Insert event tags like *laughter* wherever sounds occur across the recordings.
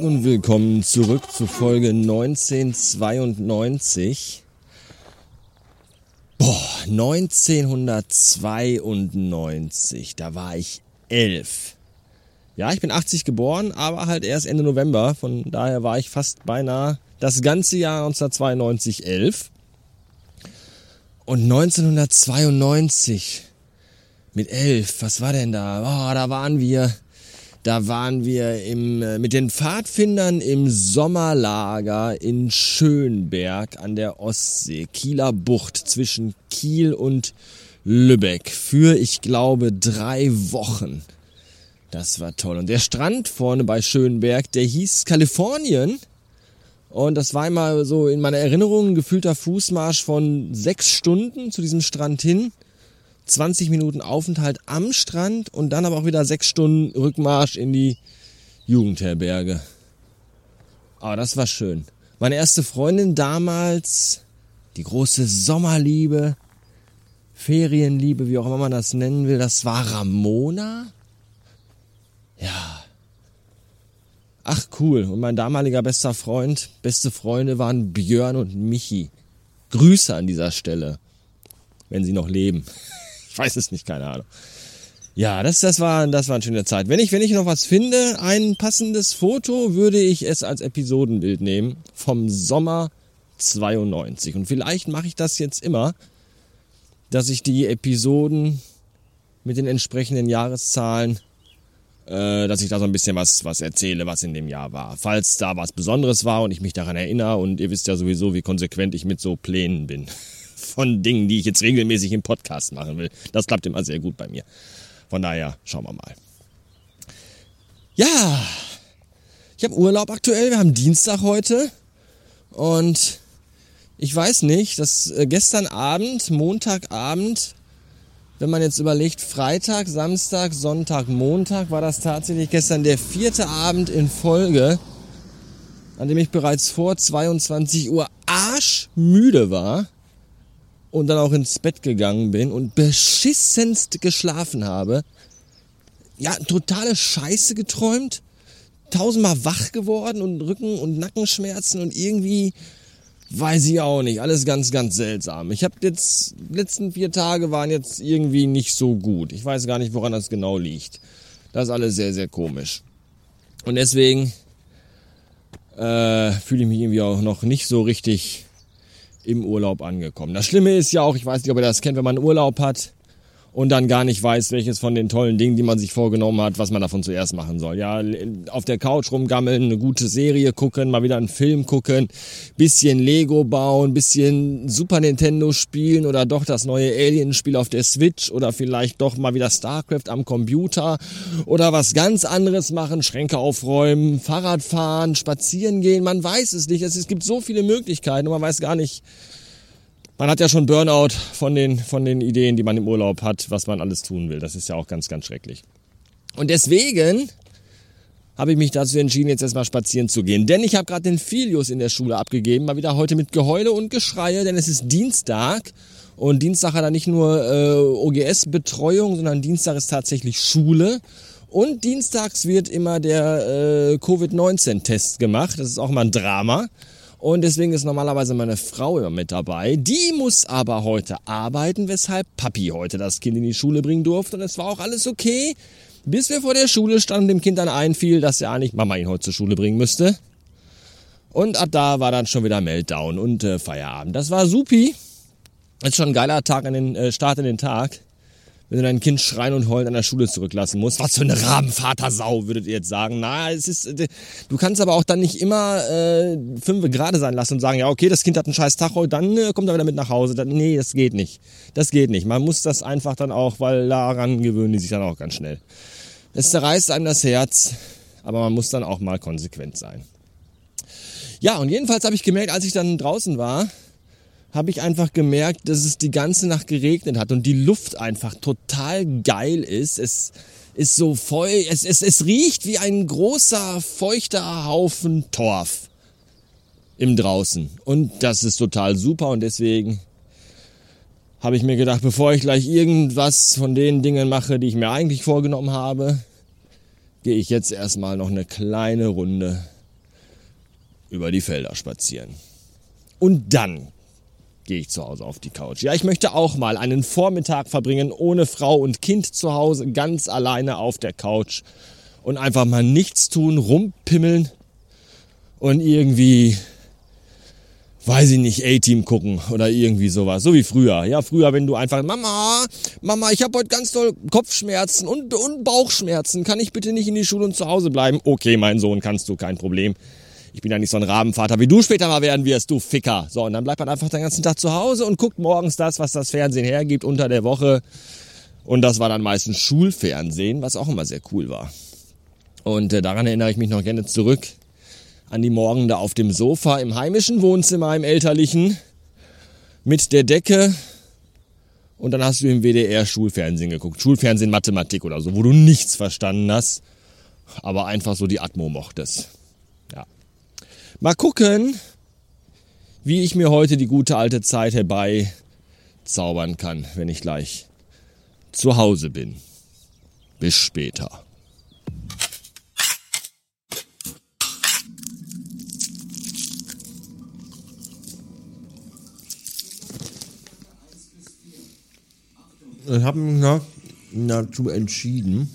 Tag und willkommen zurück zu Folge 1992. Boah, 1992, da war ich elf. Ja, ich bin 80 geboren, aber halt erst Ende November. Von daher war ich fast beinahe das ganze Jahr 1992 elf. Und 1992 mit elf, was war denn da? Oh, da waren wir da waren wir im, äh, mit den Pfadfindern im Sommerlager in Schönberg an der Ostsee, Kieler Bucht zwischen Kiel und Lübeck für, ich glaube, drei Wochen. Das war toll. Und der Strand vorne bei Schönberg, der hieß Kalifornien. Und das war immer so in meiner Erinnerung ein gefühlter Fußmarsch von sechs Stunden zu diesem Strand hin. 20 Minuten Aufenthalt am Strand und dann aber auch wieder sechs Stunden Rückmarsch in die Jugendherberge. Aber das war schön. Meine erste Freundin damals, die große Sommerliebe, Ferienliebe, wie auch immer man das nennen will, das war Ramona. Ja. Ach cool. Und mein damaliger bester Freund, beste Freunde waren Björn und Michi. Grüße an dieser Stelle, wenn sie noch leben. *laughs* Weiß es nicht, keine Ahnung. Ja, das, das, war, das war eine schöne Zeit. Wenn ich, wenn ich noch was finde, ein passendes Foto, würde ich es als Episodenbild nehmen vom Sommer 92. Und vielleicht mache ich das jetzt immer, dass ich die Episoden mit den entsprechenden Jahreszahlen, äh, dass ich da so ein bisschen was, was erzähle, was in dem Jahr war. Falls da was Besonderes war und ich mich daran erinnere und ihr wisst ja sowieso, wie konsequent ich mit so Plänen bin von Dingen, die ich jetzt regelmäßig im Podcast machen will. Das klappt immer sehr gut bei mir. Von daher schauen wir mal. Ja, ich habe Urlaub aktuell. Wir haben Dienstag heute und ich weiß nicht, dass äh, gestern Abend, Montagabend, wenn man jetzt überlegt, Freitag, Samstag, Sonntag, Montag, war das tatsächlich gestern der vierte Abend in Folge, an dem ich bereits vor 22 Uhr arschmüde war und dann auch ins Bett gegangen bin und beschissenst geschlafen habe. Ja, totale Scheiße geträumt, tausendmal wach geworden und Rücken- und Nackenschmerzen und irgendwie weiß ich auch nicht, alles ganz, ganz seltsam. Ich habe jetzt, letzten vier Tage waren jetzt irgendwie nicht so gut. Ich weiß gar nicht, woran das genau liegt. Das ist alles sehr, sehr komisch. Und deswegen äh, fühle ich mich irgendwie auch noch nicht so richtig im Urlaub angekommen. Das Schlimme ist ja auch, ich weiß nicht, ob ihr das kennt, wenn man Urlaub hat und dann gar nicht weiß, welches von den tollen Dingen, die man sich vorgenommen hat, was man davon zuerst machen soll. Ja, auf der Couch rumgammeln, eine gute Serie gucken, mal wieder einen Film gucken, bisschen Lego bauen, bisschen Super Nintendo spielen oder doch das neue Alien-Spiel auf der Switch oder vielleicht doch mal wieder StarCraft am Computer oder was ganz anderes machen, Schränke aufräumen, Fahrrad fahren, spazieren gehen, man weiß es nicht. Es, gibt so viele Möglichkeiten und man weiß gar nicht, man hat ja schon Burnout von den, von den Ideen, die man im Urlaub hat, was man alles tun will. Das ist ja auch ganz, ganz schrecklich. Und deswegen habe ich mich dazu entschieden, jetzt erstmal spazieren zu gehen. Denn ich habe gerade den Filius in der Schule abgegeben, mal wieder heute mit Geheule und Geschreie, denn es ist Dienstag. Und Dienstag hat er nicht nur äh, OGS-Betreuung, sondern Dienstag ist tatsächlich Schule. Und dienstags wird immer der äh, Covid-19-Test gemacht. Das ist auch mal ein Drama. Und deswegen ist normalerweise meine Frau immer mit dabei. Die muss aber heute arbeiten, weshalb Papi heute das Kind in die Schule bringen durfte. Und es war auch alles okay, bis wir vor der Schule standen und dem Kind dann einfiel, dass ja eigentlich Mama ihn heute zur Schule bringen müsste. Und ab da war dann schon wieder Meltdown und äh, Feierabend. Das war supi. Ist schon ein geiler Tag an den äh, Start in den Tag wenn du dein Kind schreien und heulen an der Schule zurücklassen musst. Was für eine Rabenvatersau, würdet ihr jetzt sagen. Na, es ist, äh, du kannst aber auch dann nicht immer äh, fünf gerade sein lassen und sagen, ja, okay, das Kind hat einen scheiß Tag heute, dann äh, kommt er wieder mit nach Hause. Dann, nee, das geht nicht. Das geht nicht. Man muss das einfach dann auch, weil daran gewöhnen die sich dann auch ganz schnell. Es zerreißt einem das Herz, aber man muss dann auch mal konsequent sein. Ja, und jedenfalls habe ich gemerkt, als ich dann draußen war, habe ich einfach gemerkt, dass es die ganze Nacht geregnet hat und die Luft einfach total geil ist. Es ist so voll, es, es, es riecht wie ein großer, feuchter Haufen Torf im Draußen. Und das ist total super und deswegen habe ich mir gedacht, bevor ich gleich irgendwas von den Dingen mache, die ich mir eigentlich vorgenommen habe, gehe ich jetzt erstmal noch eine kleine Runde über die Felder spazieren. Und dann gehe ich zu Hause auf die Couch. Ja, ich möchte auch mal einen Vormittag verbringen ohne Frau und Kind zu Hause, ganz alleine auf der Couch und einfach mal nichts tun, rumpimmeln und irgendwie weiß ich nicht, A-Team gucken oder irgendwie sowas. So wie früher. Ja, früher, wenn du einfach, Mama, Mama, ich habe heute ganz toll Kopfschmerzen und, und Bauchschmerzen. Kann ich bitte nicht in die Schule und zu Hause bleiben? Okay, mein Sohn, kannst du, kein Problem. Ich bin ja nicht so ein Rabenvater, wie du später mal werden wirst, du Ficker. So, und dann bleibt man einfach den ganzen Tag zu Hause und guckt morgens das, was das Fernsehen hergibt unter der Woche. Und das war dann meistens Schulfernsehen, was auch immer sehr cool war. Und äh, daran erinnere ich mich noch gerne zurück an die Morgen da auf dem Sofa im heimischen Wohnzimmer im elterlichen mit der Decke und dann hast du im WDR Schulfernsehen geguckt. Schulfernsehen Mathematik oder so, wo du nichts verstanden hast, aber einfach so die Atmo mochtest. Mal gucken, wie ich mir heute die gute alte Zeit herbei zaubern kann, wenn ich gleich zu Hause bin. Bis später. Ich habe mich dazu entschieden,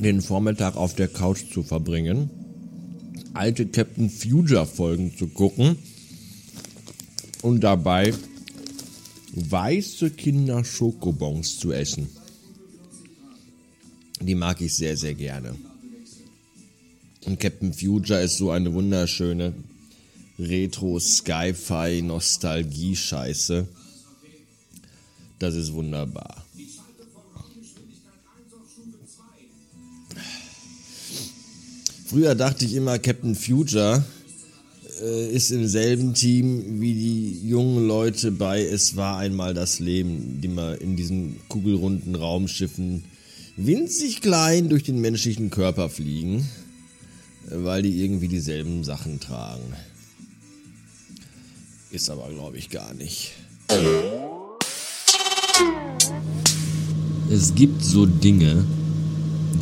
den Vormittag auf der Couch zu verbringen, alte Captain Future Folgen zu gucken und dabei weiße Kinder Schokobons zu essen. Die mag ich sehr, sehr gerne. Und Captain Future ist so eine wunderschöne Retro-Sci-Fi-Nostalgie-Scheiße das ist wunderbar. Früher dachte ich immer, Captain Future äh, ist im selben Team wie die jungen Leute bei Es war einmal das Leben, die mal in diesen kugelrunden Raumschiffen winzig klein durch den menschlichen Körper fliegen, weil die irgendwie dieselben Sachen tragen. Ist aber, glaube ich, gar nicht. Es gibt so Dinge,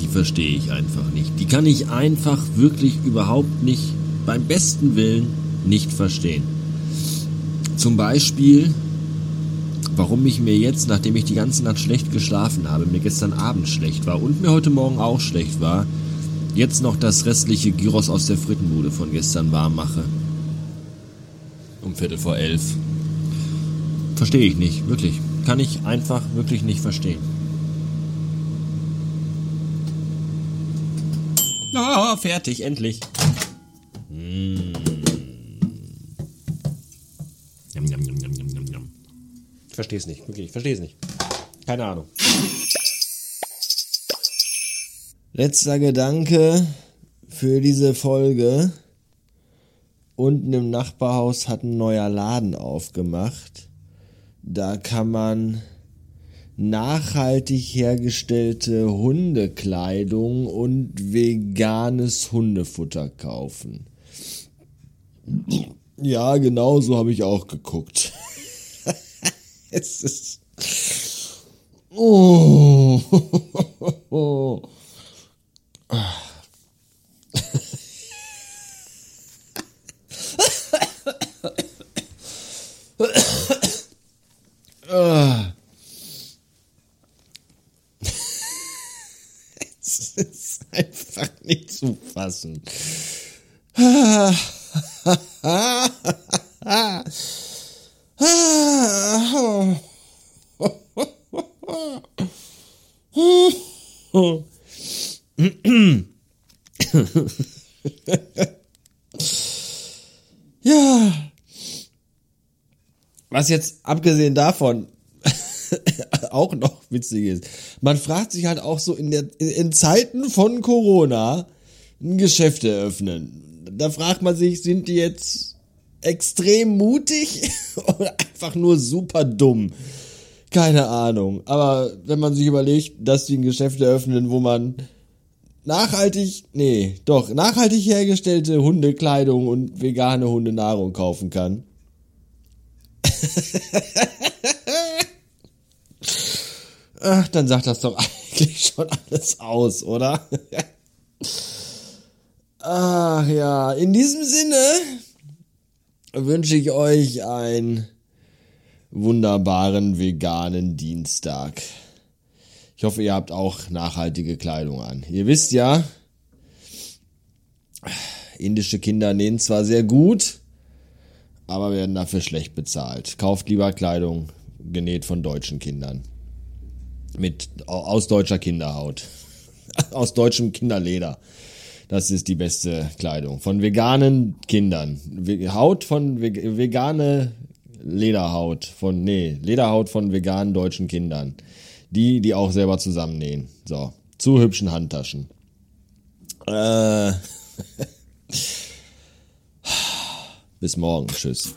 die verstehe ich einfach nicht. Die kann ich einfach wirklich überhaupt nicht, beim besten Willen, nicht verstehen. Zum Beispiel, warum ich mir jetzt, nachdem ich die ganze Nacht schlecht geschlafen habe, mir gestern Abend schlecht war und mir heute Morgen auch schlecht war, jetzt noch das restliche Gyros aus der Frittenbude von gestern warm mache. Um Viertel vor elf. Verstehe ich nicht, wirklich. Kann ich einfach wirklich nicht verstehen. Ah, fertig, endlich. Mmh. Yum, yum, yum, yum, yum, yum. Ich verstehe es nicht, wirklich, ich verstehe es nicht. Keine Ahnung. Letzter Gedanke für diese Folge. Unten im Nachbarhaus hat ein neuer Laden aufgemacht. Da kann man nachhaltig hergestellte Hundekleidung und veganes Hundefutter kaufen. Ja, genau so habe ich auch geguckt. *laughs* es ist. Oh. *laughs* nicht zu fassen. ja. Was jetzt abgesehen davon *laughs* auch noch witzig ist. Man fragt sich halt auch so in, der, in Zeiten von Corona ein Geschäft eröffnen. Da fragt man sich, sind die jetzt extrem mutig *laughs* oder einfach nur super dumm? Keine Ahnung. Aber wenn man sich überlegt, dass die ein Geschäft eröffnen, wo man nachhaltig, nee, doch, nachhaltig hergestellte Hundekleidung und vegane Hundenahrung kaufen kann. *laughs* Ach, dann sagt das doch *laughs* eigentlich schon alles aus, oder? Ach ja, in diesem Sinne wünsche ich euch einen wunderbaren veganen Dienstag. Ich hoffe, ihr habt auch nachhaltige Kleidung an. Ihr wisst ja, indische Kinder nähen zwar sehr gut, aber werden dafür schlecht bezahlt. Kauft lieber Kleidung genäht von deutschen Kindern. Mit, aus deutscher Kinderhaut. *laughs* aus deutschem Kinderleder. Das ist die beste Kleidung. Von veganen Kindern. Haut von vegane Lederhaut von, nee, Lederhaut von veganen deutschen Kindern. Die, die auch selber zusammennähen. So. Zu hübschen Handtaschen. Äh. *laughs* Bis morgen. Tschüss.